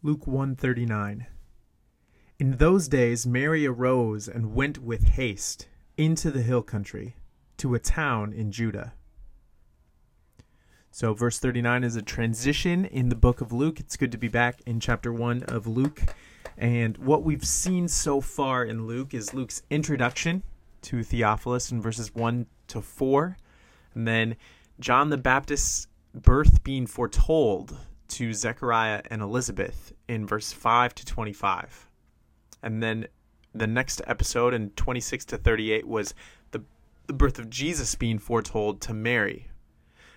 Luke 139 In those days Mary arose and went with haste into the hill country to a town in Judah. So verse 39 is a transition in the book of Luke. It's good to be back in chapter 1 of Luke. And what we've seen so far in Luke is Luke's introduction to Theophilus in verses 1 to 4, and then John the Baptist's birth being foretold to Zechariah and Elizabeth in verse 5 to 25. And then the next episode in 26 to 38 was the, the birth of Jesus being foretold to Mary.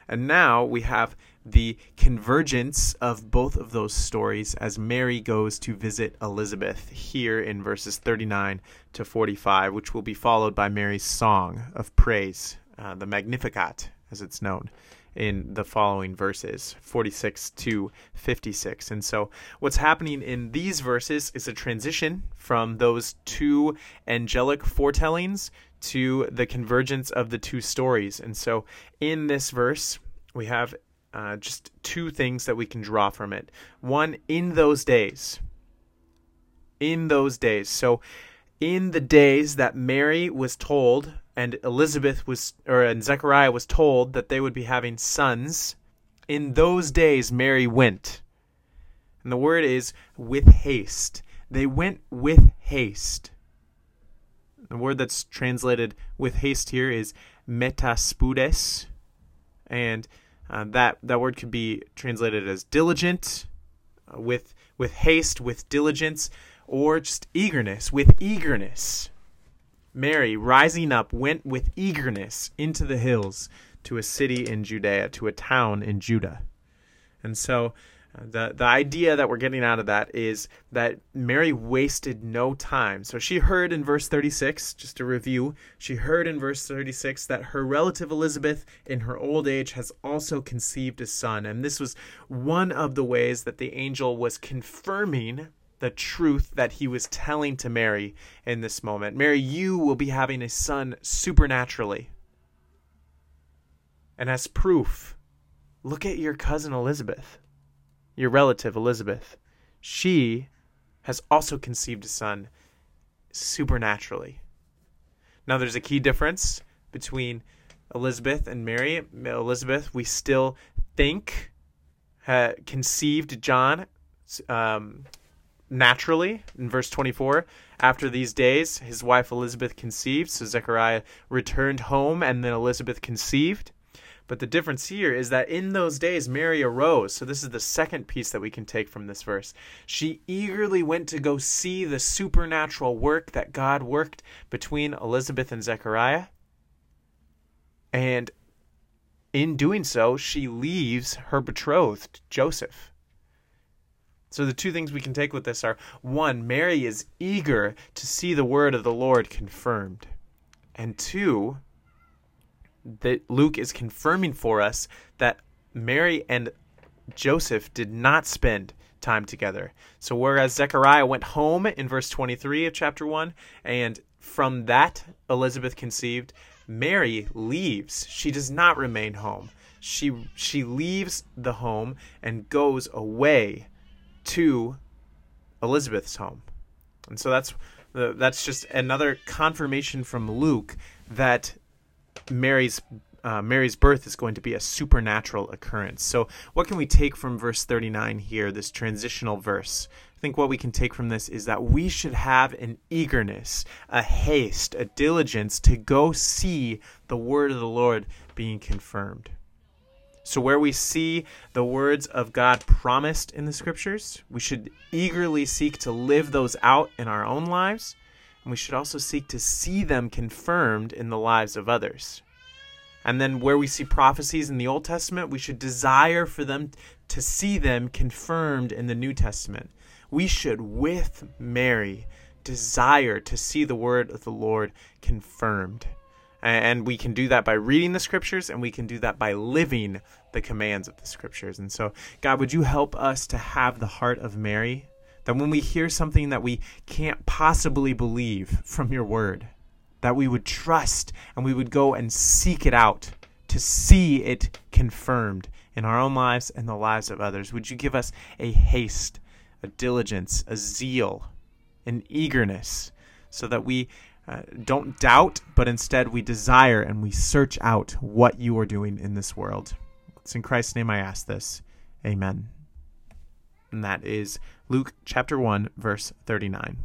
And now we have the convergence of both of those stories as Mary goes to visit Elizabeth here in verses 39 to 45, which will be followed by Mary's song of praise, uh, the Magnificat, as it's known in the following verses 46 to 56. And so, what's happening in these verses is a transition from those two angelic foretellings to the convergence of the two stories. And so, in this verse, we have uh, just two things that we can draw from it. One, in those days. In those days. So, in the days that Mary was told and Elizabeth was or and Zechariah was told that they would be having sons, in those days Mary went. And the word is with haste. They went with haste. The word that's translated with haste here is metaspudes, and uh, that that word could be translated as diligent, uh, with with haste, with diligence, or just eagerness, with eagerness. Mary, rising up, went with eagerness into the hills to a city in Judea, to a town in Judah. And so uh, the the idea that we're getting out of that is that Mary wasted no time. So she heard in verse 36, just to review, she heard in verse 36 that her relative Elizabeth in her old age has also conceived a son, and this was one of the ways that the angel was confirming the truth that he was telling to Mary in this moment. Mary, you will be having a son supernaturally. And as proof, look at your cousin Elizabeth, your relative Elizabeth. She has also conceived a son supernaturally. Now, there's a key difference between Elizabeth and Mary. Elizabeth, we still think, conceived John um, naturally in verse 24 after these days his wife elizabeth conceived so zechariah returned home and then elizabeth conceived. But the difference here is that in those days mary arose. So this is the second piece that we can take from this verse. She eagerly went to go see the supernatural work that god worked between elizabeth and zechariah. And in doing so she leaves her betrothed joseph so the two things we can take with this are one, Mary is eager to see the word of the Lord confirmed. And two, that Luke is confirming for us that Mary and Joseph did not spend time together. So whereas Zechariah went home in verse 23 of chapter 1 and from that Elizabeth conceived, Mary leaves. She does not remain home. She she leaves the home and goes away to Elizabeth's home. And so that's that's just another confirmation from Luke that Mary's uh, Mary's birth is going to be a supernatural occurrence. So, what can we take from verse 39 here, this transitional verse? I think what we can take from this is that we should have an eagerness, a haste, a diligence to go see the word of the Lord being confirmed. So, where we see the words of God promised in the scriptures, we should eagerly seek to live those out in our own lives, and we should also seek to see them confirmed in the lives of others. And then, where we see prophecies in the Old Testament, we should desire for them to see them confirmed in the New Testament. We should, with Mary, desire to see the word of the Lord confirmed. And we can do that by reading the scriptures and we can do that by living the commands of the scriptures. And so, God, would you help us to have the heart of Mary? That when we hear something that we can't possibly believe from your word, that we would trust and we would go and seek it out to see it confirmed in our own lives and the lives of others. Would you give us a haste, a diligence, a zeal, an eagerness, so that we uh, don't doubt, but instead we desire and we search out what you are doing in this world. It's in Christ's name I ask this. Amen. And that is Luke chapter 1, verse 39.